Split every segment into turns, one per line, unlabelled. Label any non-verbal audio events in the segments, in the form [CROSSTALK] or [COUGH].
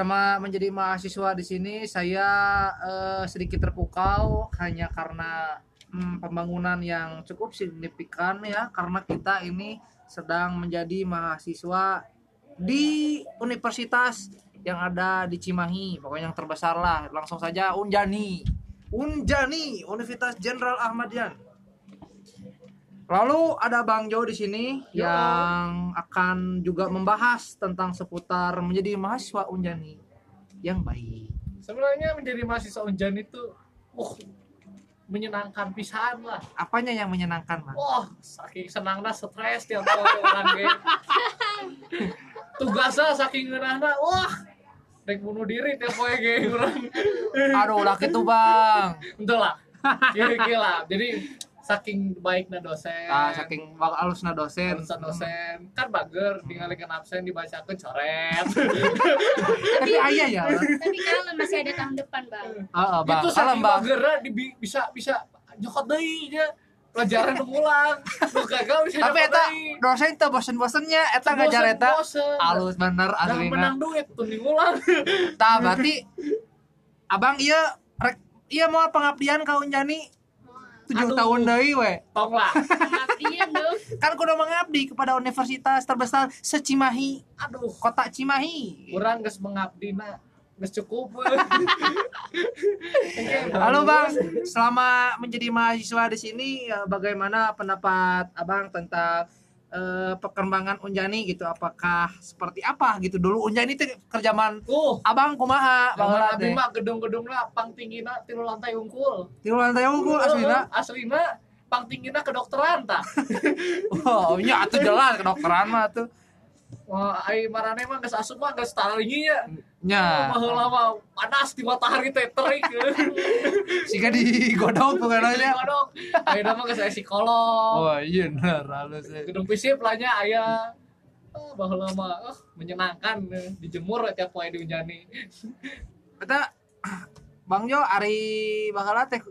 sama menjadi mahasiswa di sini saya eh, sedikit terpukau hanya karena mm, pembangunan yang cukup signifikan ya karena kita ini sedang menjadi mahasiswa di universitas yang ada di Cimahi pokoknya yang terbesar lah. Langsung saja Unjani. Unjani Universitas Jenderal Ahmad Yani Lalu ada Bang Jo di sini
Yo.
yang akan juga membahas tentang seputar menjadi mahasiswa Unjani yang baik.
Sebenarnya menjadi mahasiswa Unjan itu uh menyenangkan pisan lah.
Apanya yang menyenangkan, Bang?
Wah, saking senangnya stres tiap orang ge. [LAUGHS] Tugasnya saking ngeunahna, wah. Rek bunuh diri tiap poe ge urang.
Aduh, ulah gitu, Bang.
Entu lah. Gila, Jadi saking baiknya dosen.
Ah, saking alusna dosen.
dosen dosen kan bager tinggalkan absen dibacakan coret [LAUGHS]
Tapi ayah ya.
Tapi kalau masih ada tahun depan bang.
Heeh, Bang.
itu
Salam,
saking di, bisa bisa nyokot deui nya pelajaran ngulang lu gagal bisa
Tapi eta dosen teh bosen-bosennya eta ngajar eta alus bener aslina.
menang duit tuh ngulang
Tah berarti Abang iya rek iya mau pengabdian ka Unjani 7
Aduh.
tahun deui we.
tong lah. [LAUGHS]
Kan kudu mengabdi kepada universitas terbesar se-Cimahi,
aduh
kota Cimahi.
kurang geus mengabdina geus cukup [LAUGHS]
Halo Bang, selama menjadi mahasiswa di sini eh, bagaimana pendapat Abang tentang eh, perkembangan Unjani gitu? Apakah seperti apa gitu dulu Unjani itu kerjaman
tuh
Abang kumaha baheula
abdi mah gedung-gedung lah pang tinggina tilu lantai unggul
Di lantai unggul aslina.
aslina pang tinggina kedokteran tak
Oh, nya atuh jelas kedokteran mah tuh.
Wah, ai marane mah geus asup mah geus taringi ya.
Nya,
Baheula mah panas di matahari teh terik.
siga [LAUGHS] digodok pokoknya.
Kodok. Ayeuna mah geus aya psikolog.
Oh, iya bener halus.
Gedung fisip lah nya aya Oh, baheula mah oh, menyenangkan eh, dijemur tiap poe diunjani.
Eta Bang Jo ari baheula teh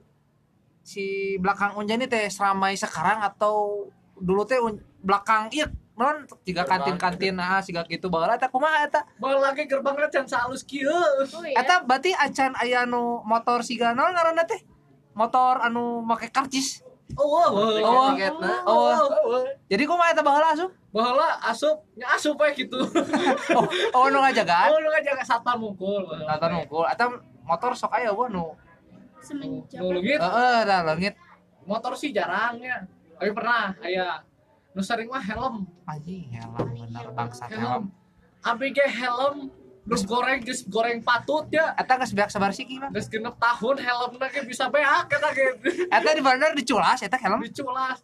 si belakang Unjani teh seramai sekarang atau dulu teh belakang iya non tiga kantin-kantin nah siga gitu baheula eta kumaha eta
Baheula ge gerbangna can salus kieu.
Oh iya.
eta berarti acan aya nu motor siga naon ngaranna teh motor anu make karcis
Oh, oh,
Oh,
tiketna.
oh.
oh.
jadi kumaha eta baheula asup
Baheula asup, nya asup we gitu. [LAUGHS]
oh, oh nu ngajagaan
Oh, lu aja satpam mungkul. teh.
nungkul eta motor sok aya wah nu
Semenjak.
Nu leungit.
heeh da leungit
motor sih jarangnya tapi pernah aya nu sering mah helm.
Anjing helm bener bangsat
Helm.
helm.
Abi ge helm geus goreng geus goreng patut ya.
Eta geus beak sabar siki mah.
Geus genep tahun helmna ge bisa beak eta ge. [LAUGHS]
Eta di bener diculas eta helm.
Diculas.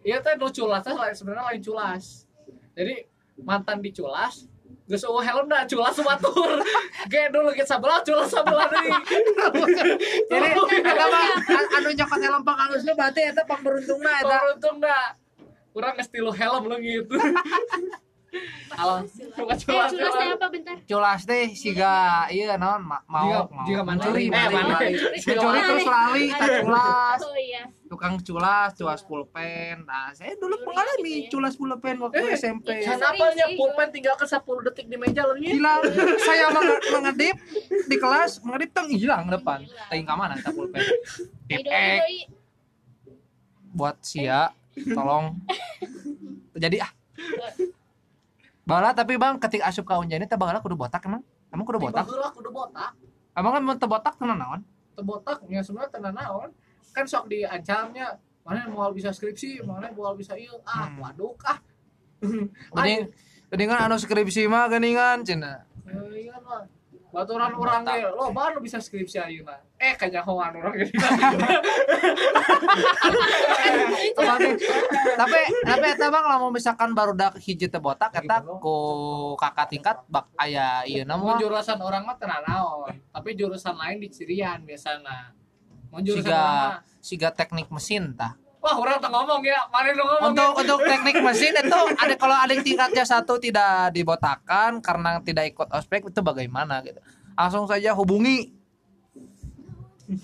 Iya teh nu culas sebenarnya lain culas. Jadi mantan diculas geus eueuh helm da culas batur [LAUGHS] ge dulu ge sabelah culas sabelah [LAUGHS] deui.
Jadi eta mah anu nyokot helm pang alusna berarti eta pangberuntungna eta.
Beruntung da kurang tilu helm leungit [LAUGHS]
Alah,
Bukan
Eh,
culas
teh apa bentar?
culas teh siga iya naon? Ma mau mau
jika mana-
mencuri
eh,
mencuri terus lali tak culas
Oh iya.
tukang culas culas pulpen nah saya dulu mengalami
gitu ya.
culas pulpen waktu
Eh,
SMP
iya.
Kenapa nya pulpen tinggalkan 10 detik di meja leungit
hilang [LAUGHS] saya menge- mengedip di kelas mengedip teng hilang depan. Teuing ka mana pulpen tip buat sia tolong. Jadi ah. Bala tapi bang ketik asup ka unjani teh bala kudu botak emang? Emang kudu botak?
Baheula kudu botak.
Emang kan mau teu botak tenan naon
teu botak nya sebenarnya tenan naon kan sok diancamnya mana mau bisa skripsi mana mau bisa ieu ah
Hmm.
waduh ah.
Mending mendingan anu skripsi mah geuningan cenah.
Eh, iya mah baturan orang ge lo baru bisa skripsi ayeuna eh kanyahoan orang ge
tapi tapi tapi eta bang lamun misalkan baru dak hiji teh botak eta ku kakak tingkat bak aya ieu na
mau
mah.
jurusan orang mah tenan naon. Tapi jurusan lain di cirian biasana. Mau jurusan
Siga- siga teknik mesin tah
wah orang tuh ngomong ya. Mana lu ngomong
untuk
ya?
untuk teknik mesin itu ada kalau ada tingkatnya satu tidak dibotakan karena tidak ikut ospek itu bagaimana gitu. Langsung saja hubungi.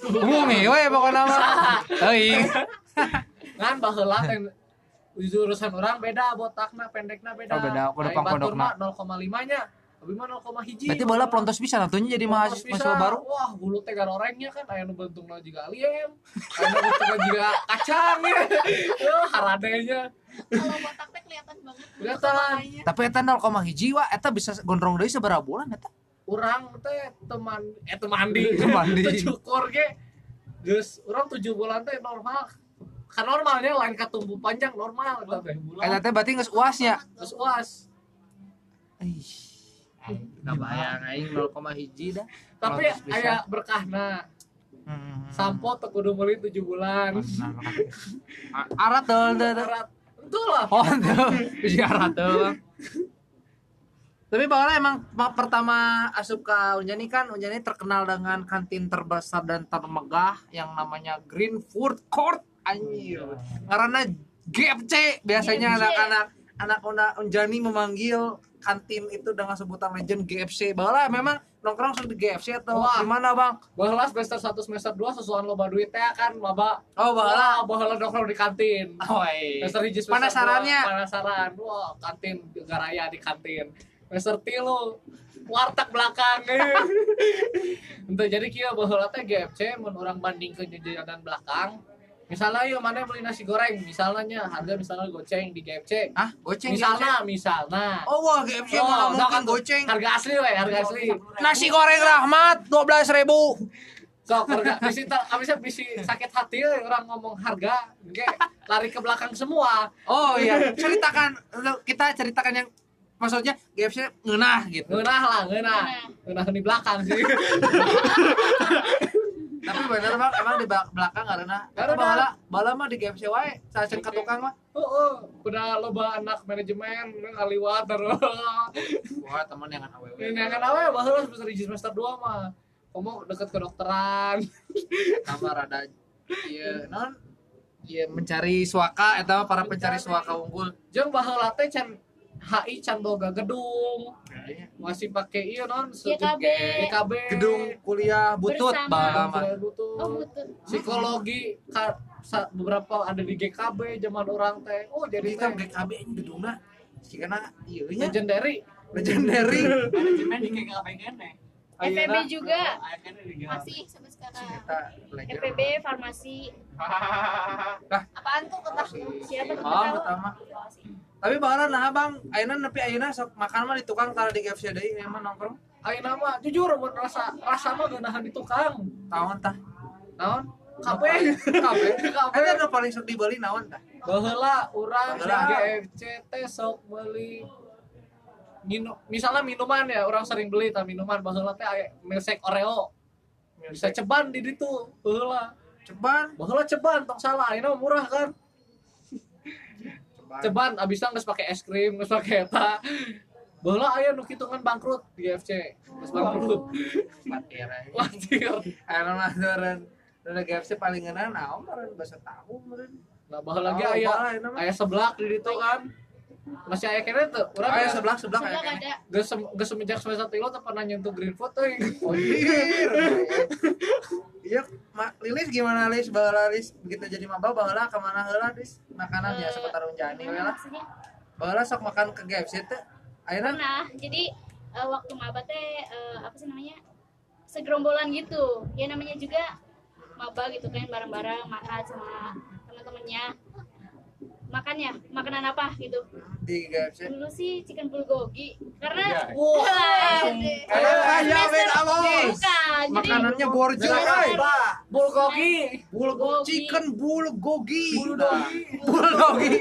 Hubungi we pokoknya [LAUGHS] euy
kan baheula jurusan orang beda botakna pendekna beda.
Oh, beda.
Batur mah. 0,5 nya Abi mah 0, hiji.
berarti bola pelontos bisa nantinya jadi mahasiswa mahasiswa baru
Wah, bulu tegar orangnya kan aya nu bentungna juga alien. Aya nu kacang ya. [LAUGHS] Yo, haradenya.
Kalau botak teh kelihatan banget.
Kelihatan.
tapi eta 0, hiji wa eta bisa gondrong deui seberapa bulan eta
Urang teh teman eh temandi. [LAUGHS]
Mandi.
Cukur ge. Geus urang 7 bulan teh normal. Kan normalnya lain katumbuh panjang normal eta teh.
eta teh berarti geus uasnya
Terus uas.
Ih, nggak bayang aing 0, hiji dah
Tapi aya berkahna.
Hmm.
Sampo teu kudu meuli 7 bulan.
Arat tuh tuh, tuh.
Lah.
oh tuh bisa arat tuh Bang. tapi bahwa emang ma- pertama asup ke Unjani kan Unjani terkenal dengan kantin terbesar dan termegah yang namanya Green Food Court anjir karena GFC biasanya anak-anak anak anak Unjani memanggil kantin itu dengan sebutan legend GFC bahwa memang nongkrong sudah di GFC atau
Wah.
gimana bang
Baheula semester 1 semester 2 sesuatu loba duit teh kan maba.
oh bahwa
baheula nongkrong di kantin.
oh iya.
Semester hiji semester
Penasarannya.
penasaran. Wah, kantin garaya di kantin. Semester tilu warteg belakang. [LAUGHS] Entah jadi kia baheula teh GFC mun urang banding ke jajanan belakang. Misalnya yuk mana beli nasi goreng, misalnya harga misalnya goceng di GFC.
ah goceng
Misalnya, misalnya.
oh wah GFC
Oh,
mah
enggak
mungkin
kan,
goceng
Harga asli we, harga asli.
nasi goreng rahmat dua belas ribu
Sok harga bisi abisnya bisi sakit hati we, orang ngomong harga, ge lari ke belakang semua.
oh iya ceritakan kita ceritakan yang maksudnya GFC ngenah gitu
Ngeunah lah, ngeunah. Ngeunah di belakang sih. [LAUGHS]
tapi bener bang emang di belakang karena
Karena-
bala bala mah di GFC wae sacen ka tukang mah.
Oh, oh, udah loba anak manajemen ngaliwat terus. [LAUGHS]
wah teman yang kan awewe
Ini kan awe baheula semester 1 semester 2 mah. Kamu deket kedokteran. [LAUGHS]
tambah rada iya non iya mencari suaka eta mah para pencari suaka unggul.
Jeung baheula teh can HI can boga gedung. Masih pakai ieu non
YKB.
YKB.
gedung kuliah butut
Bersama.
Kuliah butuh.
Oh, butut.
psikologi ka- sa- beberapa ada di GKB zaman orang teh oh jadi
kan GKB ini gedungna sikana iya nya
legendary
legendary
manajemen di GKB kene.
FEB juga
GKB.
masih sampai sekarang. FEB farmasi.
Lah. [LAUGHS]
Apaan tuh kata siapa
oh pertama tapi bala nah bang ayeuna nepi ayeuna sok makan mah di tukang tara di GFC deui emang nongkrong.
Ayo nama jujur mun rasa rasa mah geunahan di tukang.
Tahun tah?
Naon? Kape. Kape.
Eta [LAUGHS] nu paling sok dibeli naon tah?
Baheula urang
Baheula.
GFC teh sok beli minum misalnya minuman ya orang sering beli tah minuman. Baheula teh milkshake Oreo. Bisa ceban di ditu baheula.
Ceban?
Baheula ceban tong salah ayeuna mah murah kan
ceban
abisnya nggak pakai es krim nggak pakai eta Baheula aya nu kitu kan bangkrut di GFC geus bangkrut.
Patir aja.
Wajar.
aya mah deureun Dona GFC paling ngeunah naon meureun basa tahu meureun
Nah, baheula lagi
Oh,
aya
baheula euna mah.
aya seblak di ditu kan. Masih aya kene tuh. Urang
aya
geus
sebelah sebelah
Sebelah
aya kene
ada.
geus sem- geus semenjak semester 3 teh pernah nyentuh green food euy.
Anjir. Iya, Ma, Lilis gimana Lilis? Baheula Lilis begitu jadi maba baheula ka mana heula Lilis? Makanan ya
Eh,
seputar unjani lah. Baheula sok makan ke GFC teh. Ayeuna
pernah. Jadi eh, waktu maba teh eh, apa sih namanya? Segerombolan gitu. Ya namanya juga maba gitu kan bareng-bareng makan sama teman-temannya. Makannya, makanan apa gitu.
di GFC.
Dulu sih chicken bulgogi karena
Wah,
Kayak kaya
semester-
beda bos.
Bukan, jadi
Makanannya borjo
bulgogi.
Bulgogi, chicken bulgogi.
Bulgogi.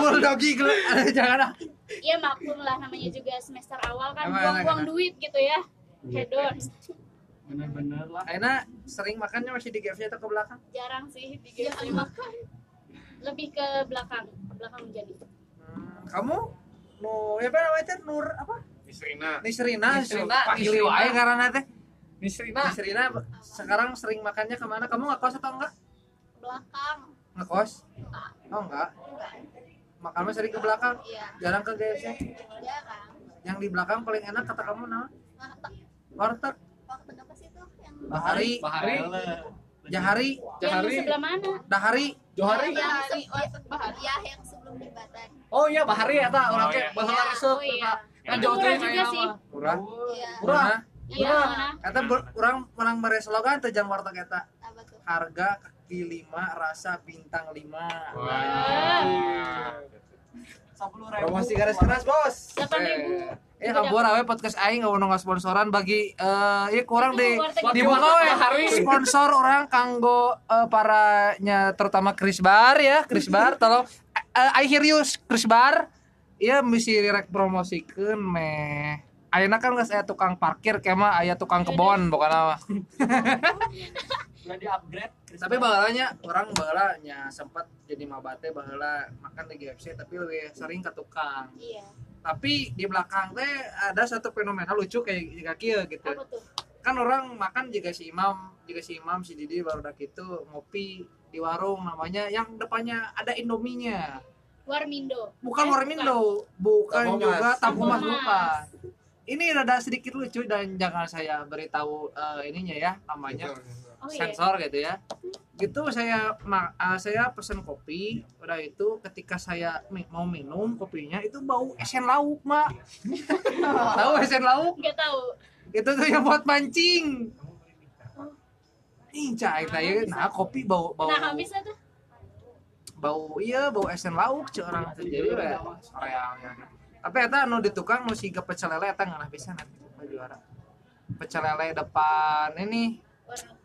Bulgogi. [LAUGHS] Jangan ah.
Iya maklum lah namanya juga semester awal kan buang-buang duit gitu ya. Hedon
Bener-bener lah.
Ayeuna sering makannya masih di GFC atau ke belakang?
jarang sih di GFC makan. Lebih ke belakang, belakang jadi.
Hmm, kamu nu ya apa namanya teh Nur apa? Nisrina,
Nisrina,
Pahili
Nisrina.
wae karena teh.
Nisrina.
Nisrina sekarang sering makannya ke mana? Kamu ngekos atau enggak?
Belakang.
Ngekos? Oh enggak. Makannya sering ke belakang,
Iya.
jarang ke GFC.
Jarang.
Yang di belakang paling enak kata kamu nama? Warteg,
Waktu apa sih tuh yang
Bahari,
Bahari,
Jahari,
yang
Jahari,
di sebelah mana?
Dahari.
Johari.
Yang, Bahari. Ya, yang sebelum jembatan.
Oh iya Bahari ya ta, orang
Oh,
teh
iya.
Iya,
resep
oh iya.
Kan
Itu
jauh
murah
teh
juga
kayak
sih.
nama.
murah
Iya. Iya,
kata orang menang mere slogan teh jang warteg eta
Apa
harga kaki lima rasa bintang lima
Sepuluh
promosi garis keras bos.
Delapan ribu.
Eh, kabur awe podcast aing nggak mau sponsoran bagi eh ya kurang di
Bagi
dibuka we.
Hari.
sponsor orang kanggo eh, paranya terutama Chris Bar ya. Chris Bar tolong. Eh, I hear you Chris Bar. Iya misi rek promosikeun meh. Ayeuna kan geus aya tukang parkir kema aya tukang kebon bukan apa [LAUGHS]
Udah di upgrade.
tapi bahalanya orang bahalanya sempat jadi mabate bahala makan di GFC tapi lebih sering ke tukang
Iya.
tapi di belakang teh ada satu fenomena lucu kayak jika kia gitu
Apa tuh?
kan orang makan juga si imam juga si imam si didi baru udah gitu ngopi di warung namanya yang depannya ada indominya
Warmindo.
bukan
Eh,
warmindo bukan
Tampomas.
juga Tampomas. bukan ini rada sedikit lucu dan jangan saya beritahu eh, ininya ya namanya
Oh iya.
sensor gitu ya. Gitu saya ma- eh, saya pesen kopi. Udah itu ketika saya mi- mau minum kopinya itu bau esen lauk mak. [LAUGHS] Tahu esen lauk?
Enggak tahu.
itu tuh yang buat mancing. Ih, cai tanya, nah kopi bau bau
Nah, habis tuh.
bau iya bau esen lauk cuy orang tuh jadi ya. soreang ya. tapi eta anu di tukang nu siga pecel lele eta nganah pisan eta juara. Pecel lele depan ini.
Warna.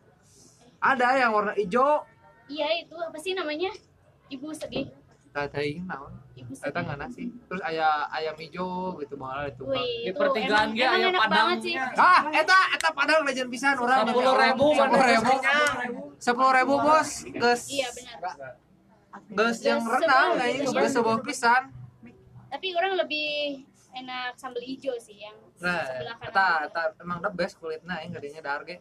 Ada yang warna hijau
Iya, itu apa sih namanya? Ibu sedih.
tadi ini naon
Ibu
eta
sedih.
nganah sih terus aya ayam hijau gitu tukang
Wih,
Di
itu
pertigaan ge
emang
aya
enak banget sih.
padangnya.
ah eta eta padahal legend pisan orang
Sepuluh ribu,
sepuluh ribu sepuluh ribu bos ges
Iya, benar.
ges yang renang kayaknya
gitu,
ges
ya.
sebuah pisan
Tapi orang lebih enak sambal hijau sih yang
Nah,
sebelah kanan.
eta eta emang the best kulitnya yang gadinya dahar ge.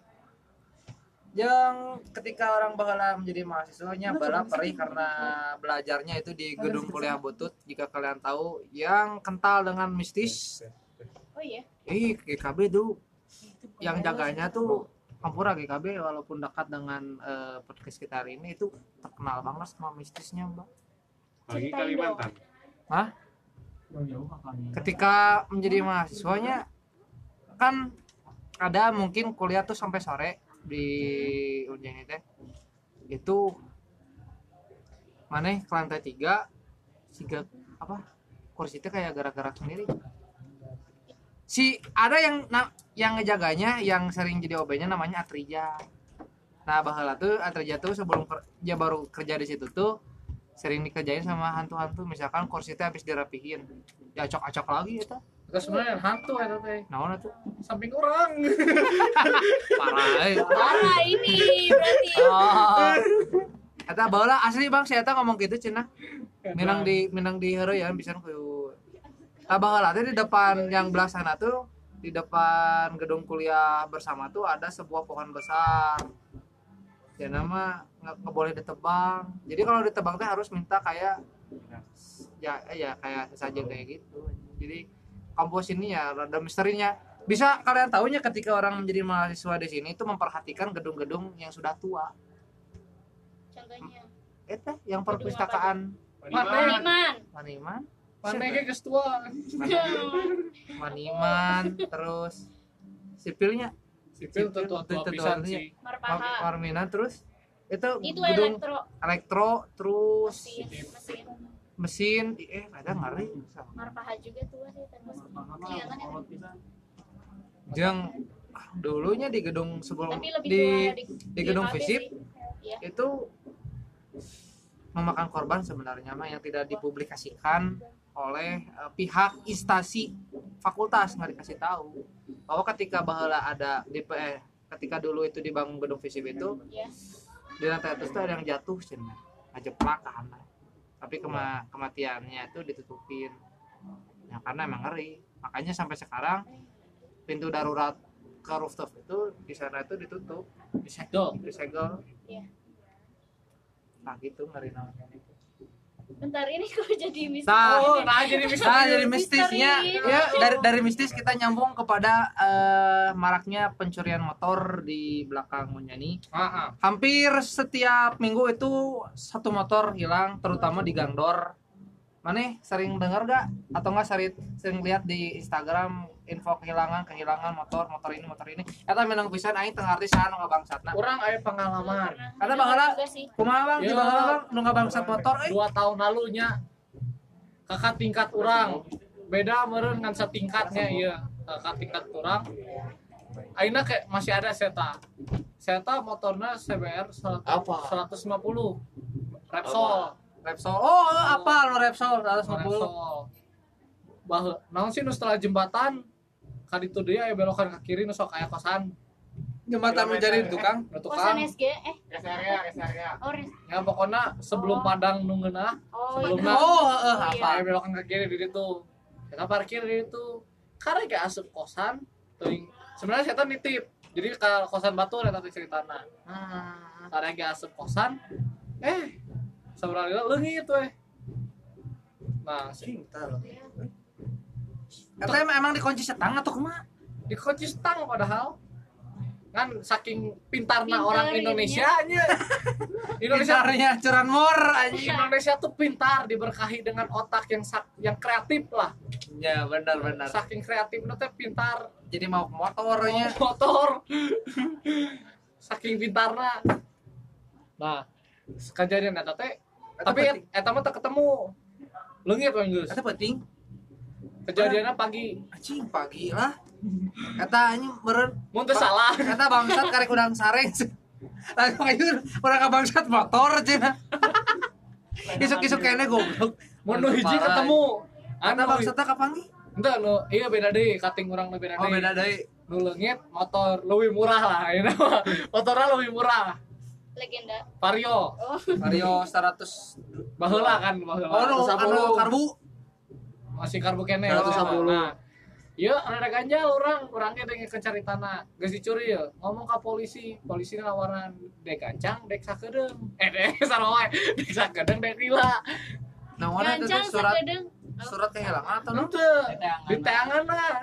Yang ketika orang bahala menjadi mahasiswanya bala perih karena belajarnya itu di gedung kuliah Butut jika kalian tahu yang kental dengan mistis.
Oh iya.
Eh GKB tuh yang jaganya tuh Kampura GKB walaupun dekat dengan eh, podcast kita hari ini itu terkenal banget sama mistisnya, Mbak.
Lagi Kalimantan.
Hah? ketika menjadi mahasiswanya kan ada mungkin kuliah tuh sampai sore di Unjen teh itu mana ke lantai tiga tiga apa kursi itu kayak gerak-gerak sendiri. Si ada yang na, yang ngejaganya yang sering jadi OB-nya namanya Atrija. Nah bahala tuh Atrija tuh sebelum ker- dia baru kerja di situ tuh sering dikerjain sama hantu-hantu. Misalkan kursi itu habis dirapihin. Ya acok-acok lagi itu
Terus sebenarnya hantu eta teh.
naon itu
Samping orang. [LAUGHS]
parah eh.
Parah ini berarti. [LAUGHS]
oh Eta asli bang saya ngomong gitu cina minang di minang di hero ya bisa ku Tah baheula teh di depan yang belah sana tuh di depan gedung kuliah bersama tuh ada sebuah pohon besar ya nama nggak boleh ditebang jadi kalau ditebang teh harus minta kayak ya ya kayak saja kayak gitu jadi kampus ini ya rada misterinya bisa kalian tahunya ketika orang menjadi mahasiswa di sini itu memperhatikan gedung-gedung yang sudah tua
Contohnya.
eta yang perpustakaan
Maniman.
Maniman
Mana ge geus tua.
Maniman terus sipilnya
Sipil tua
tuh,
pisan sih.
Marpaha.
Terus itu,
Itu
gedung
elektro
elektro terus
mesin mesin.
Mesin eh ada ngari
Marpaha juga tua sih termasuk. Kelihatan ya.
yang dulunya di gedung sebelum di
di,
di gedung visip
sih. Iya.
itu memakan korban sebenarnya mah yang tidak dipublikasikan oleh eh, pihak instansi fakultas nggak dikasih tahu bahwa ketika bahwa ada di eh, ketika dulu itu dibangun gedung visip itu
Iya.
di lantai atas tuh ada yang jatuh cina ke anak tapi kema kematiannya itu ditutupin. Ya karena emang ngeri. Makanya sampai sekarang pintu darurat ke rooftop itu di sana itu ditutup.
Disegel.
disegel.
Iya.
nah gitu ngeri namanya
Bentar ini kok jadi mistis.
Nah,
Oh, nah jadi bisa.
Nah, jadi mistisnya
Misteri.
ya dari dari mistis kita nyambung kepada eh, maraknya pencurian motor di belakang Munyani.
Heeh.
Hampir setiap minggu itu satu motor hilang, terutama di Gangdor. Maneh sering dengar gak? Atau enggak sering sering lihat di Instagram info kehilangan kehilangan motor motor ini motor ini. Eta menang pisan aing teu ngarti saha nu ngabangsatna
Orang aya pengalaman.
Ada Bangala?
sih.
kumaha bang? Di
Ya.
Bangala bang nu ngabangsat motor eh?
Dua tahun lalunya kakak tingkat orang beda meren ngan setingkatnya iya. Kakak tingkat orang Aina kayak masih ada seta. Seta motornya CBR 100,
Apa?
150 Repsol
Repsol oh apa nu Repsol 150
Repsol bah naon sih nu setelah jembatan kali itu dia ya belokan ke kiri nu sok aya kosan
jembatan menjadi tukang
nu
kosan
tukang
SG eh
Rest area, rest area.
oh res-
ya pokoknya sebelum
Oh.
padang nungeunah
oh
Sebelum
iya.
na-
oh heeh
Oh,
apa
Saya belokan ke kiri di situ. Kita parkir di situ. Karena gak asup kosan, teuing sebenarnya saya nitip. Jadi kalau kosan batu ada tadi ceritana.
Hmm.
Karena gak asup kosan, eh sebenarnya leungit weh. Nah,
cinta loh Eta emang, emang dikunci setang atau kumaha?
di kunci stang padahal kan saking pintarnya
Pintar
orang Indonesia nya [LAUGHS] Indonesia
Pintarnya curanmor anjing.
Indonesia tuh pintar diberkahi dengan otak yang sak- yang kreatif lah
Ya benar benar.
saking kreatif teh pintar
Jadi mau motornya.
motor [LAUGHS] saking pintarna nah kejadian eta teh tapi et- eta mah teu ketemu leungit we geus
Eta penting.
kejadiannya pagi
Anjing pagi lah. Eta anjing meureun
mun teu salah
Eta bangsat karek udang sareng. [LAUGHS] Lalu ayeuna urang ka bangsat motor cenah. [LAUGHS] Isuk-isuk kene goblok.
mun nu hiji ketemu
Eta
anu
bangsatna kapangi?
Entah nu iya beda deui kating urang nu beda
Oh
deui
beda deui.
nu leungit motor leuwih murah lah [LAUGHS] ayeuna mah motorna leuwih murah
legenda.
Vario.
Oh.
Vario 100
baheula kan baheula.
Oh nu anu karbu.
masih karbu kene.
110.
nah Iya, ada ganjal orang, orangnya dengan kencari tanah, gak dicuri ya. Ngomong ke polisi, polisi ngawaran dek gancang, dek sakedeng, eh dek [LAUGHS] sarwa, dek sakedeng, dek lila.
Nawana itu
gancang
surat
sakedeng
surat kehilangan atau?
Nanti di tangan lah,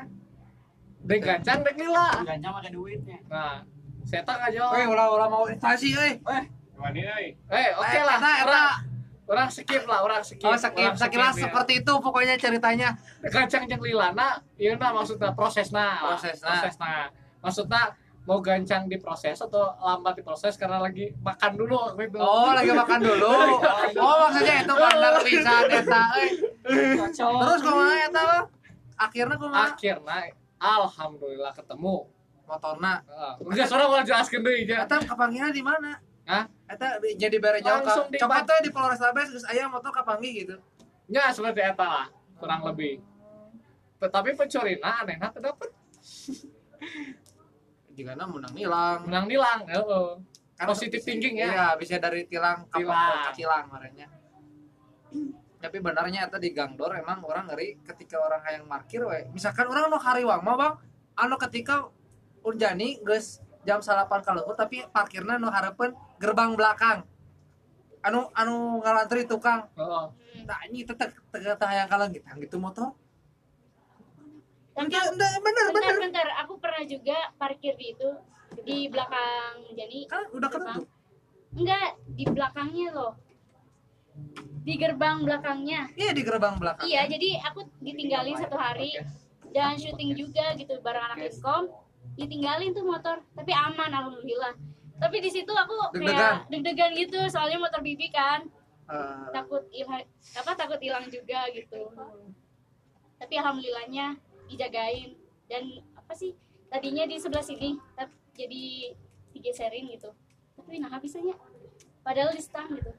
dek gancang, dek lila.
Ganja pakai duitnya.
Nah, nggak jawab.
Euy ulah ulah mau invasi euy.
Wani euy.
Eh, oke lah,
Eta eta
orang, orang skip lah, orang skip.
Oh sakit
orang
sakilah
ya.
seperti itu pokoknya ceritanya.
Gancang jeung lila, nah, iya nah maksudnya prosesna.
Prosesna.
Prosesna. Maksudnya mau gancang diproses atau lambat diproses karena lagi makan dulu waktu itu.
Oh lagi makan dulu. [LAUGHS] Oh maksudnya itu pandang pisan [LAUGHS] eta euy. Terus kumaha eta Bang? Akhirnya kumaha?
akhirnya alhamdulillah ketemu
Motorna.
Heeh. enggak suara mau jelaskan deh ya
Eta kapanggihna di mana?
Hah?
Eta di- jadi bare jauh
Langsung
ka.
di
Cokot teh di Polrestabes geus aya motor kapanggih gitu.
ya seperti eta lah kurang lebih tetapi pencurinya anehnya terdapat [LAUGHS]
Jika menang nilang.
menang nilang heeh.
Kan
Positive thinking ya.
Iya, bisa dari tilang ke
Tilang.
marahnya. [CLEARS THROAT] Tapi benarnya eta di gangdor emang orang ngeri ketika orang hayang parkir we. Misalkan orang nu hariwang mah Bang, anu ketika urjani geus jam salapan kaleuhur tapi parkirna nu hareupeun gerbang belakang. Anu anu ngalantri tukang.
Heeh.
Tah anjing teh teh teh teh hayang kaleungit gitu motor.
tapi
Enggak, enggak, bener
bentar
bener.
bentar aku pernah juga parkir di itu di belakang jadi
Kan udah ketutup.
enggak di belakangnya loh di gerbang belakangnya
Iya di gerbang belakang.
iya jadi aku ditinggalin satu hari dan syuting juga gitu bareng anak infkom ditinggalin tuh motor tapi aman alhamdulillah. Tapi di situ aku
Deg-degan.
kayak deg-degan? gitu soalnya motor bibi kan.
Eh,
takut hilang apa takut hilang juga gitu. Tapi alhamdulillahnya dijagain. Dan apa sih tadinya di sebelah sini tapi jadi digeserin gitu. Tapi nah bisanya padahal di stang gitu.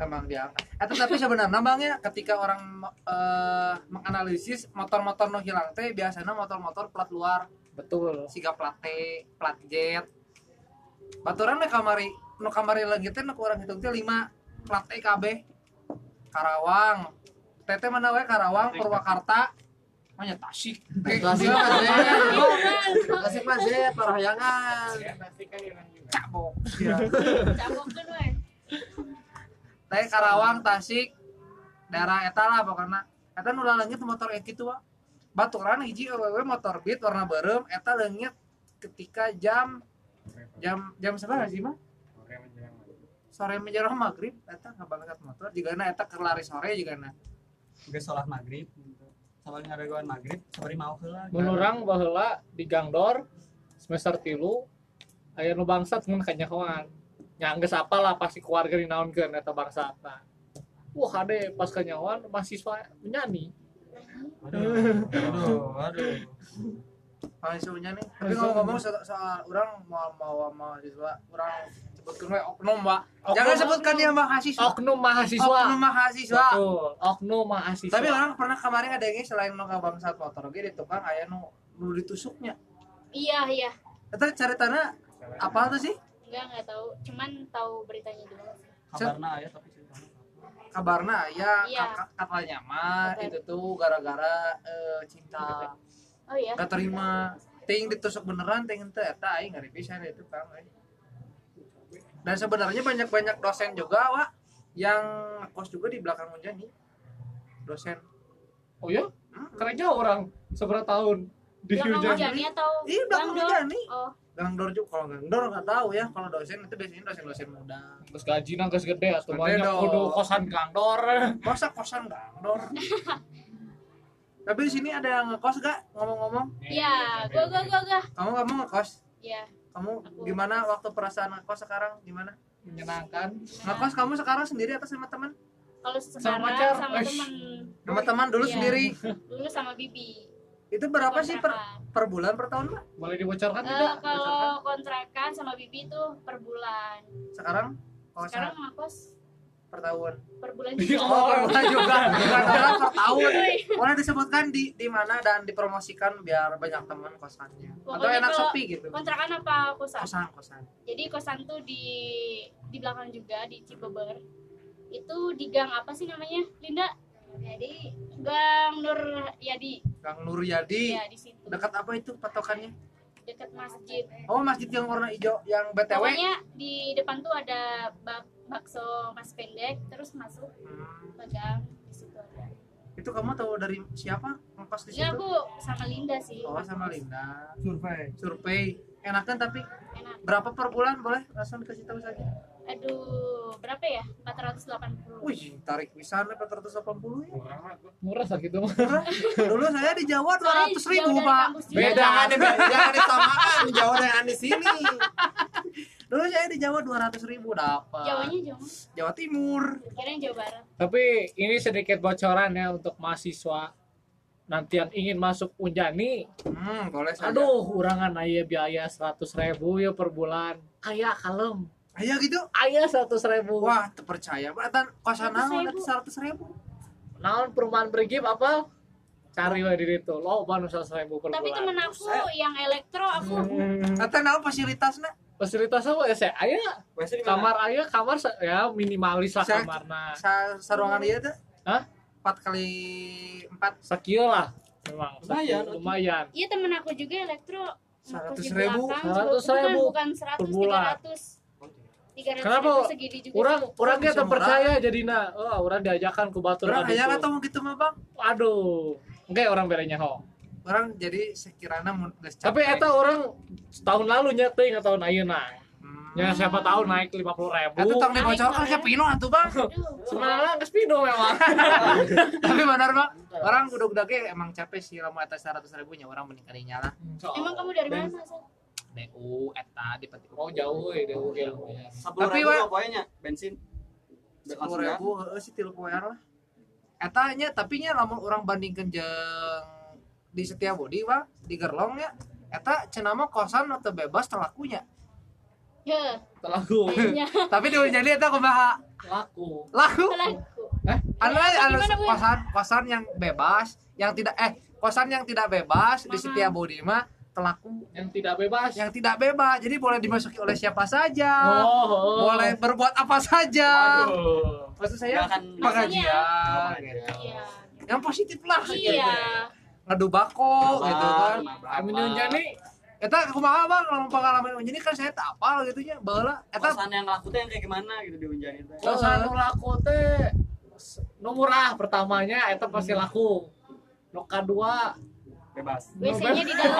Emang dia. Atau tapi sebenarnya bangnya ketika orang eh, menganalisis motor-motor no hilang teh biasanya motor-motor plat luar
betul.
Siga plat T plat jet baturan nu kamari nu kamari leungit teh nu urang hitung teh 5 plat T KB. Karawang. TT mana we? Karawang Purwakarta. Manya Tasik.
Tasik, Kasih Mas Zed, parahyangan.
cabok.
Cabok kan weh
Teh Karawang Tasik. Daerah eta lah pokoknya. Eta nu motor gitu wa baturan hiji awewe motor beat warna berem eta leungit ketika jam jam jam seberapa sih mah sore menjelang maghrib. Eta ngabanget motor jika na eta kelari sore juga na.
Geus sholat maghrib sabari ngadaguan maghrib sabari mau heula.
Mun urang baheula di Gangdor semester tilu aya nu bangsat mun kanyahoan. Nya geus apal lah pasti keluarga dinaonkeun eta bangsat nah wah ade pas kanyahoan mahasiswa menyanyi
aduh aduh. Aduh
mahasiswanya nih tapi ngomong-ngomong soal, soal orang mau mau mahasiswa orang sebutkan we oknum pak
Oknum.
jangan sebutkan dia mahasiswa.
Oknum mahasiswa.
Oknum mahasiswa.
Betul oknum mahasiswa.
Tapi orang pernah kemarin ada yang selain nu bangsat motor ge di tukang aya nu nu ditusuknya.
Iya iya.
Eta cari tanah apa tuh sih?
Enggak nggak tahu. Cuman tahu beritanya doang sih.
kabarna aya tapi ceritanya
kabarna ya
Iya.
ka- katanya mah itu tuh gara-gara eh, cinta.
Oh iya.
Gak terima. Ting ditusuk beneran ting ente eta aing ngari pisan itu kang aing. dan sebenarnya banyak-banyak dosen juga wa yang kos juga di belakang Munjani. Dosen.
Oh ya
Hmm.
kerja orang seberapa tahun di
Mujani atau
iya belakang? Munjani.
Oh
Gangdor juga kalau Gangdor nggak tahu ya kalau dosen itu biasanya dosen-dosen muda.
Terus gaji nang geus gede
Gede
banyak.
dong.
kudu kosan Gangdor [LAUGHS]
masa kosan Gangdor [LAUGHS] tapi di sini ada yang ngekos gak? Ngomong-ngomong.
Iya gua gua gua gua.
Kamu kamu ngekos?
Iya.
Kamu
Aku.
gimana waktu perasaan ngekos sekarang? Gimana?
Menyenangkan.
Ngekos kamu sekarang sendiri atau sama teman?
Kalau sekarang
pacar.
sama,
Eish.
temen
sama teman dulu
Iya.
sendiri.
Dulu sama bibi
itu berapa sih per,
Kontrakan.
per bulan per tahun pak?
Boleh dibocorkan
Eh,
tidak?
kalau kontrakan sama bibi itu per bulan.
Sekarang? Kosan
sekarang ngakos
per tahun.
Per bulan
Iya.
juga.
Oh per bulan juga. [LAUGHS] Bukan per tahun. Boleh disebutkan di di mana dan dipromosikan biar banyak teman kosannya? Atau
Pokoknya
enak
kalau-
sepi gitu?
kontrakan apa kosan?
Kosan kosan.
Jadi kosan tuh di di belakang juga di Cibeber. Itu di gang apa sih namanya Linda jadi gang Nur Yadi.
Gang Nuryadi
ya di situ.
Dekat apa itu patokannya?
Dekat masjid.
Oh masjid yang warna hijau yang btw
pokoknya di depan tuh ada bak bakso mas pendek terus masuk
Hmm,
ke gang di situ ada.
Itu kamu tahu dari siapa? Ngekos di
ini
situ?
aku sama Linda sih.
Oh sama Linda.
Survei.
Survei. Enakan tapi
enak.
berapa per bulan? Boleh langsung dikasih tahu saja
aduh berapa ya? 480
wih tarik pisan 480 ya.
Murah sakit mah
Murah. dulu saya di Jawa
Soalnya
200 ribu pak. Beda.
jangan di jangan disamaan jauh dengan di sini.
Dulu saya di Jawa 200 ribu dapat.
Jawanya jauh
Jawa Timur.
Kira Jawa Barat.
Tapi ini sedikit bocoran ya untuk mahasiswa nanti yang ingin masuk Unjani.
Hmm boleh saja.
Aduh urangan aya biaya 100 ribu ya per bulan. Aya kalem
ayo gitu?
Aya 100 ribu.
Wah terpercaya beratan kosan
100.000.
naon 100 ribu.
naon perumahan bergib apa? Cari wae di itu lo ban 100 ribu per
tapi temen aku yang elektro aku
Hmm.
Kata naon fasilitasnya
fasilitas apa ya saya aya
Biasa di mana?
kamar aya kamar ya minimalis lah
Saya-
kamarna
Sa saruangan dia tuh?
Hah?
4 kali 4
sakieu lah memang.
Lumayan,
lumayan.
Iya temen aku juga elektro. Di
100.000.
belakang,
100.000
bukan 100
per bulan.
300 300
Kenapa?
itu segini juga
orang orang
murah.
percaya jadinya oh orang diajakan ke batu
orang
tuh.
atau gitu mah bang?
Aduh enggak orang bedanya ho.
Orang jadi sekiranya mun
tapi eta orang setahun lalu nyeting atau tahun ayeuna
Hmm.
ya siapa tahu naik lima puluh ribu.
Itu tong dibocorkan
Naik,
kayak pino atuh bang?
Sebenarnya nggak speedo memang. [LAUGHS]
Tapi benar bang. Orang udah-udah emang capek sih lama atas 100 ribunya orang meningkalinya lah.
Emang kamu dari mana?
DU eta di peti
oh jauh ya jauh. ya
Sepuluh
Tapi, Wak.
pokoknya bensin.
sepuluh
ya.
ribu heeh sih tilu poean lah. Eta nya tapi nya lamun orang bandingkeun jeung di setiap body bang di gerlong nya eta cenah mah kosan atau bebas terlakunya
ya
terlalu [LAUGHS]
kayaknya
tapi di jadi eta kumaha?
Laku
laku.
Laku
anu
Iya,
anu
gimana, Bu?
kosan kosan yang bebas yang tidak eh kosan yang tidak bebas di setiap body mah telaku
yang tidak bebas.
yang tidak bebas. Jadi boleh dimasuki oleh siapa saja.
Oh,
boleh berbuat apa saja.
Aduh.
maksud saya
Nggak akan
pengajian.
Maksudnya-
gitu.
iya.
Yang positif lah gitu.
iya.
Ngadu bako gitu kan.
Amin Unjani
eta kumaha bang lamun pengalaman unjani kan saya tak apal gitu nya baheula eta
Kosan yang laku teh yang kayak gimana gitu di Unjan itu.
kosan nu laku teh nu murah pertamanya eta pasti laku. Nu kadua
Bebas.
WC-nya di dalam.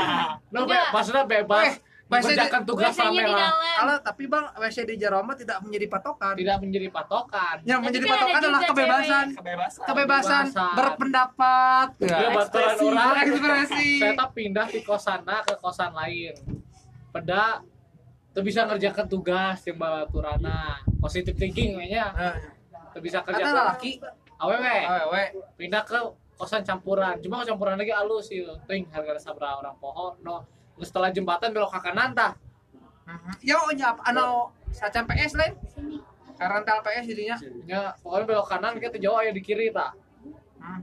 [LAUGHS]
Nu be- maksudnya bebas
WC di,
mengerjakan tugas
WC-nya di
rame lah
dalam
tapi bang WC di jero mah tidak menjadi patokan.
Tidak menjadi patokan.
Yang
Tapi
menjadi
kan
patokan adalah kebebasan.
Kebebasan.
kebebasan
Kebebasan.
berpendapat. Ya.
baturan orang.
Ekspresi
saya tak pindah di kosana ke kosan lain. Peda tuh bisa ngerjakan tugas yang baturana positive thinking kayaknya. Tuh bisa
kata
kerja
laki.
Awewe.
Awewe.
Pindah ke kosan campuran. Cuma campuran lagi halus sih ting harga sabra orang pohon no. Setelah jembatan belok ke kanan tah
ya oh nyap ano sacan PS lain
sini
karantel PS jadinya.
Ya pokoknya belok kanan kita jauh ya di kiri tah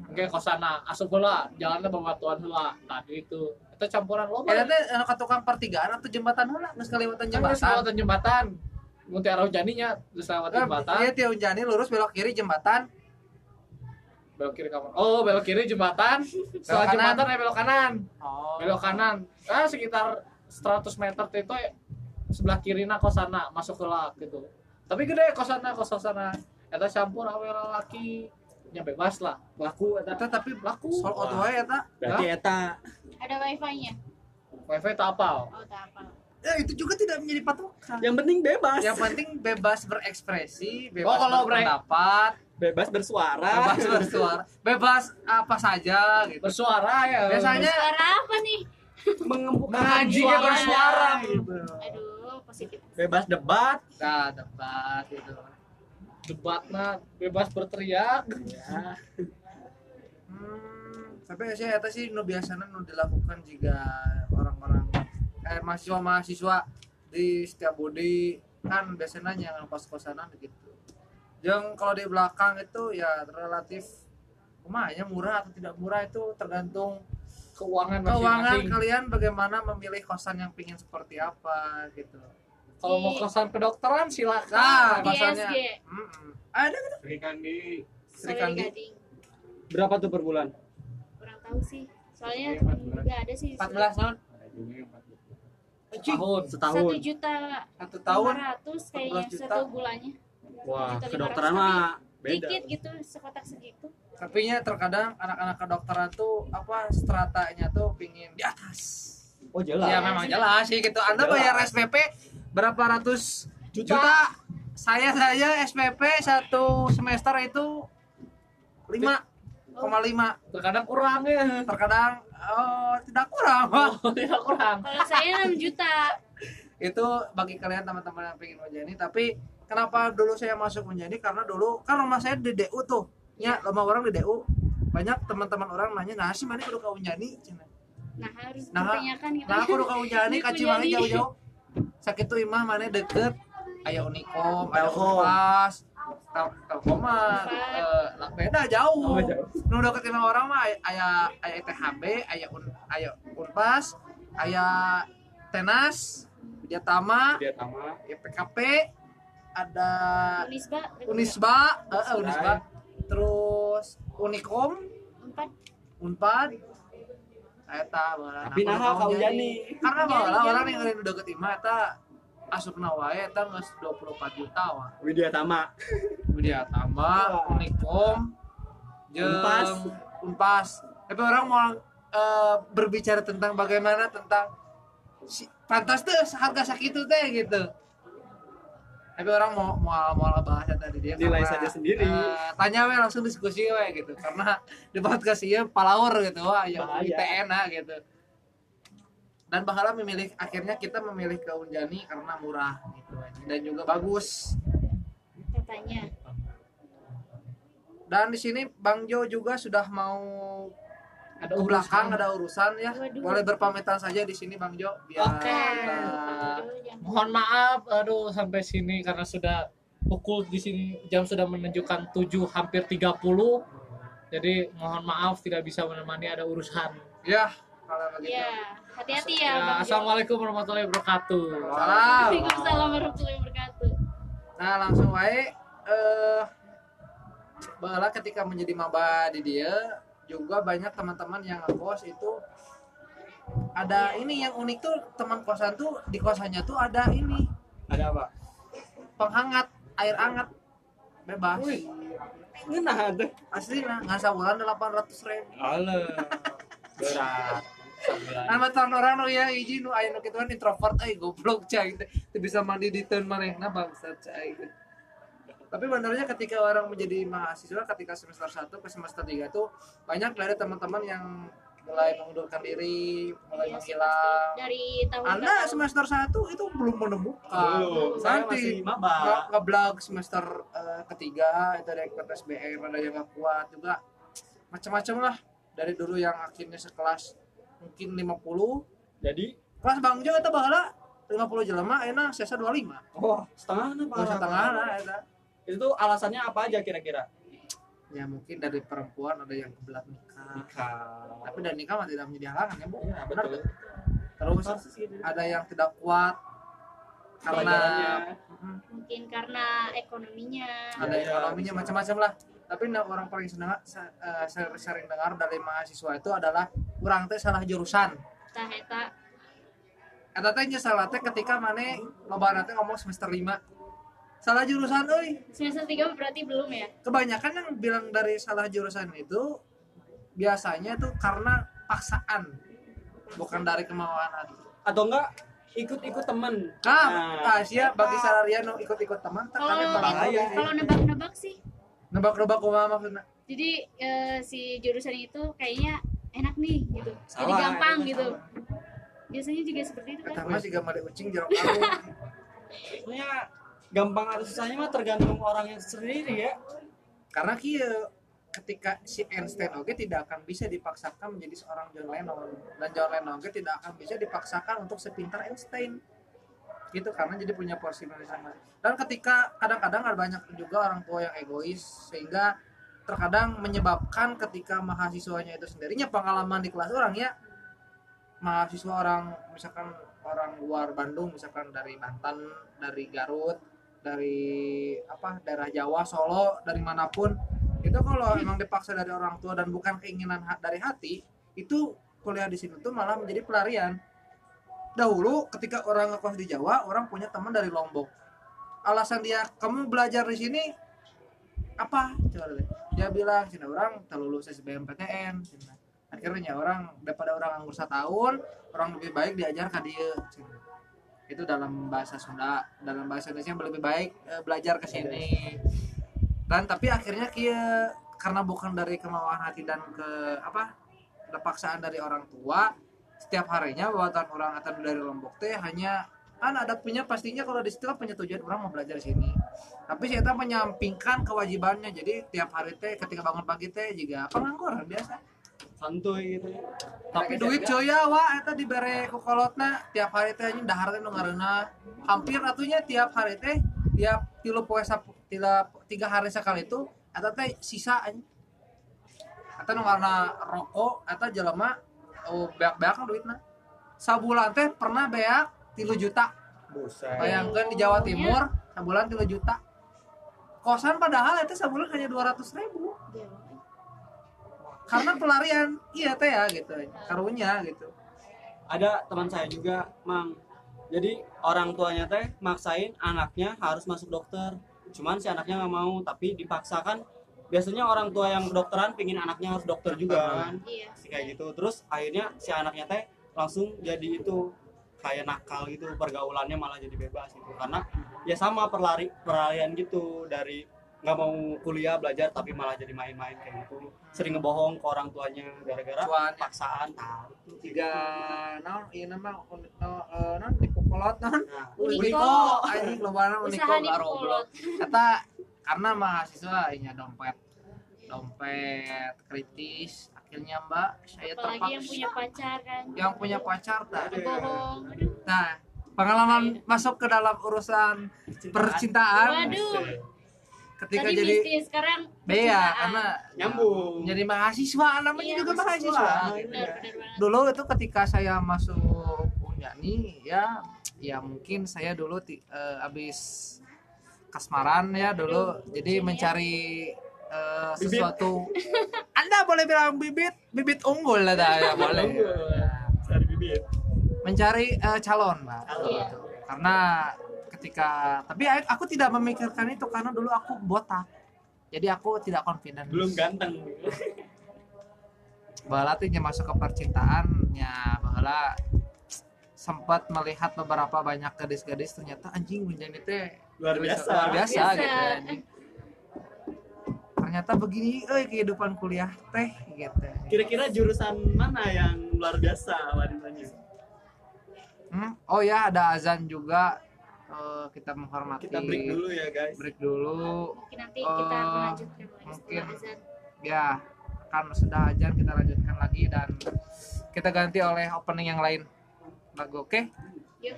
Oke kosana asup heula jalannya babatuan heula tadi itu itu campuran lo
ya nanti anu ka tukang pertigaan atau jembatan heula geus kaliwatan
jembatan
jembatan.
lewatan jembatan. Munti arah janinya terus lewat jembatan.
Iya, tiung jani lurus belok kiri jembatan.
Belok kiri kamar oh belok kiri jembatan. Setelah jembatan ya belok kanan.
Oh.
belok kanan. Ah sekitar 100 meter itu ya, sebelah kiri na kosana masuk ke lak gitu. Tapi gede kosana kosana eta campur awe laki nya bebas lah. Laku eta.
Tapi
laku.
Soal out wae eta.
Berarti eta
ada wifi-nya?
Wifi tak apa
oh tak apa
Ya, itu juga tidak menjadi patokan.
yang penting bebas.
Yang penting bebas berekspresi, bebas
Oh, kalau bre-
berpendapat,
Bebas bersuara.
bebas bersuara, bebas apa saja gitu.
bersuara ya
Biasanya
suara apa nih
Mengemukakan
Mengaji ya
suara.
bersuara.
gitu.
aduh positif
Bebas debat.
Nah, debat gitu.
debat mah bebas berteriak
Ya.
Hmm, tapi sih eta sih nu biasanya nu dilakukan jika orang-orang eh mahasiswa-mahasiswa di setiap body kan biasanya yang kos-kosanan gitu. Yang kalau di belakang itu ya relatif lumayan murah atau tidak murah itu tergantung
keuangan
keuangan
masing-masing
kalian bagaimana memilih kosan yang pingin seperti apa gitu.
kalau mau kosan kedokteran
Nah,
silakan
di
kosannya.
SG
Mm-mm. Ada kan?
Sri Kandi.
Sri.
Berapa tuh per bulan?
kurang tahu sih soalnya temen
14.
juga ada sih
14 tahun.
Ada juga yang 40.
tahun
Setahun.
satu juta
Satu tahun.
lima ratus kayaknya
14 juta.
satu bulannya
Wah,
Juta
kedokteran
500,
mah beda.
dikit gitu sekotak segitu
Tapi nya terkadang anak-anak kedokteran tuh apa stratanya tuh pingin di atas.
Oh, jelas.
Ya memang jelas sih gitu. Anda
Jelas.
bayar SPP berapa ratus juta? Saya saya SPP satu semester itu 5,5
terkadang kurang ya
terkadang oh, tidak kurang
oh tidak kurang
kalau saya 6 juta
itu bagi kalian teman-teman yang pengen menjadi tapi kenapa dulu saya masuk menjadi? Karena dulu kan rumah saya di DU tuh. Ya lama orang di DU banyak teman-teman orang nanya nah sih mana kudu kau nyanyi Cina.
nah harus
Nah,
ditanyakan gitu
nah aku kudu kau nyanyi
Di
kaci mana jauh-jauh. Sakit tuh imah mana deket. Aya unikom unpas Tel- telkom mah eh, lah beda jauh.
Oh, jauh.
nu deket imah orang mah aya- aya aya ITHB aya un aya unpas aya tenas Widyatama
Dia tama.
ya PKP ada
Unisba
Unisba eh, eh, Unisba terus Unikom
empat
Unpad eta.
Tapi
Nah,
kau jani.
karena
jani.
orang yang ngeureun deket imah eta asupna wae eta geus 24 juta wah
Widya Tama.
Widya Tama, Unikom, jeung
Unpas.
Unpas. Tapi orang mau eh, berbicara tentang bagaimana tentang si, pantas tuh harga sakitu teh gitu. Tapi orang mau mau mau bahas tadi dia
Nilai saja sendiri.
eh, tanya we langsung diskusi we gitu karena [LAUGHS] di podcast ieu palaur gitu wah ya
Bahaya.
ITN ah, gitu. Dan bakal memilih akhirnya kita memilih ke Unjani karena murah gitu dan juga bagus.
katanya
Dan di sini Bang Jo juga sudah mau
ada
ke belakang
urusan
ada urusan ya.
Waduh.
Boleh berpamitan saja di sini Bang Jo biar
Oke.
kita-
mohon maaf aduh sampai sini karena sudah pukul di sini jam sudah menunjukkan 7 hampir 30 jadi mohon maaf tidak bisa menemani ada urusan
ya kalau begitu.
ya hati-hati ya,
ya, assalamualaikum warahmatullahi wabarakatuh
Salam.
Waalaikumsalam warahmatullahi wabarakatuh
Nah, langsung wae eh bahwa ketika menjadi maba di dia juga banyak teman-teman yang ngekos itu ada ini yang unik tuh teman kosan tuh di kosannya tuh ada ini
Ada apa?
penghangat air hangat bebas
Wih. Tuh.
asli nah nggak sabulan delapan ratus ribu
Alah. Berat.
Kan matan orang nu ya hiji nu aya nu kitu kan introvert euy goblok cai teu bisa mandi di teun manehna bangsat cai. Tapi benernya ketika orang menjadi mahasiswa ketika semester 1 ke semester 3 tuh banyak dari teman-teman yang mulai mengundurkan diri, mulai
Iya,
menghilang.
dari tahun
Anda
ke tahun.
semester 1 itu belum menemukan.
Belum.
Nanti ngeblog semester eh, ketiga itu ada ikut SBM ada yang gak kuat juga macam-macam lah dari dulu yang akhirnya sekelas mungkin 50
Jadi
kelas Bang Jo itu bahala 50 jelema enak sesa 25
oh setengah apa?
Gak setengah lah eta.
Itu alasannya apa aja kira-kira?
ya mungkin dari perempuan ada yang kebelat nikah.
Nikah.
tapi dari nikah mah tidak menjadi halangan ya bu.
Iya,
benar
betul.
terus ada yang tidak kuat karena
Pelajarannya.
Mm,
mungkin karena ekonominya.
Ada
iya,
ekonominya macam-macam lah. Tapi nah, orang paling senang sa- eh, saya sering dengar dari mahasiswa itu adalah kurang teh salah jurusan.
Tah eta.
Eta teh salah teh ketika mana loba teh ngomong semester 5 salah jurusan euy
semester 3 berarti belum ya?
Kebanyakan yang bilang dari salah jurusan itu biasanya tuh karena paksaan bukan dari kemauan hati
Atau enggak ikut-ikut temen.
nah,
Nah,
nah sia bagi Sarariano ikut-ikut teman tak
kalau
bahaya
kalau nebak-nebak sih.
Nebak-nebak kumaha maksudnya.
Jadi eh, si jurusan itu kayaknya enak nih gitu. Jadi
Salah,
gampang
itu
gitu. biasanya juga seperti itu kan?
Eta mah juga made ucing jeruk [LAUGHS] alu
Sebenarnya gampang atau susahnya mah tergantung orang yang sendiri ya.
karena kia ketika si Einstein oke tidak akan bisa dipaksakan menjadi seorang John Lennon. Dan John Lennon oke tidak akan bisa dipaksakan untuk sepintar Einstein. Gitu karena jadi punya porsi sama. Dan ketika kadang-kadang ada banyak juga orang tua yang egois sehingga terkadang menyebabkan ketika mahasiswanya itu sendirinya pengalaman di kelas orang ya mahasiswa orang misalkan orang luar Bandung misalkan dari Banten dari Garut dari apa daerah Jawa Solo dari mana pun itu kalau emang dipaksa dari orang tua dan bukan keinginan dari hati itu kuliah di sini tuh malah menjadi pelarian. Dahulu ketika orang ngekos di Jawa orang punya teman dari Lombok. Alasan dia kamu belajar di sini apa? Coba deh. Dia bilang cina orang tak lulus SBMPTN cina. akhirnya orang daripada orang nganggur setahun orang lebih baik diajar ke dia. cina. Itu dalam bahasa Sunda dalam bahasa Indonesia lebih baik eh, belajar ke sini. Dan tapi akhirnya kia karena bukan dari kemauan hati dan ke apa ada paksaan dari orang tua setiap harinya buatan orang atau dari Lombok teh hanya kan ada punya pastinya kalau di situ kan punya tujuan orang mau belajar di sini. Tapi saya menyampingkan kewajibannya. Jadi tiap hari teh ketika bangun pagi teh juga pengangguran biasa
Santuy gitu.
tapi duit cuy ya wah eta dibere ku kolotna tiap hari teh anjing dahar teh nu ngareuna hampir atunya tiap hari teh tiap tilu poe tiga hari sekali itu eta teh sisa anjing. Eta nu rokok eta jelema oh beak-beak duitna. Sabulan teh pernah beak tilu juta.
Buset.
bayangkan di Jawa Timur sebulan tilu juta. Kosan padahal itu sebulan hanya dua ratus ribu karena pelarian iya teh ya gitu karunya gitu
Ada teman saya juga, Mang. Jadi orang tuanya teh maksain anaknya harus masuk dokter. Cuman si anaknya nggak mau, tapi dipaksakan. Biasanya orang tua yang kedokteran pingin anaknya harus dokter juga kan.
iya
Si kayak gitu. Terus akhirnya si anaknya teh langsung jadi itu kayak nakal gitu pergaulannya malah jadi bebas gitu karena ya sama perlari perlarian gitu dari nggak mau kuliah belajar tapi malah jadi main-main kayak gitu. Sering ngebohong ke orang tuanya gara-gara
Cuan.
paksaan
tiga naon? Iya nama un- no, eh, naon? Tipu kolot naon?
Nah
Uniko.
anjing loba uniko. Garoblok kata karena mahasiswa ini dompet. Dompet kritis akhirnya mbak saya
apalagi yang punya
terpaksa
pacar kan?
Yang punya pacar tak
bohong
nah pengalaman masuk ke dalam urusan percintaan.
Waduh
ketika
tadi
jadi
bisnis sekarang percintaan.
karena
nyambung.
jadi mahasiswa namanya
Iya,
juga mahasiswa.
benar benar banget.
Dulu itu ketika saya masuk Unyani ya ya mungkin saya dulu ti- eh, habis kasmaran ya dulu. Jadi
bucin ya.
mencari
Bibit.
sesuatu. [LAUGHS] Anda boleh bilang bibit? Bibit unggul lah dah, ya boleh.
bibit.
Mencari eh, calon Mbak
Calon.
Gitu. karena ketika tapi aku tidak memikirkan itu karena dulu aku botak jadi aku tidak confident
belum ganteng
bahala teh nya masuk ke percintaannya bahala sempat melihat beberapa banyak gadis-gadis ternyata anjing menjadi teh
luar biasa
luar biasa,
Biasa.
gitu anjing. ternyata begini euy kehidupan kuliah teh gitu
kira-kira jurusan mana yang luar biasa wanitanya
Hmm? oh ya ada azan juga Eh, kita menghormati
kita break dulu ya guys.
Break dulu.
Mungkin nanti kita
Eh,
melanjutkan lagi
mungkin.
azan.
ya kan sudah ajan kita lanjutkan lagi dan kita ganti oleh opening yang lain. Lagu oke?
Yuk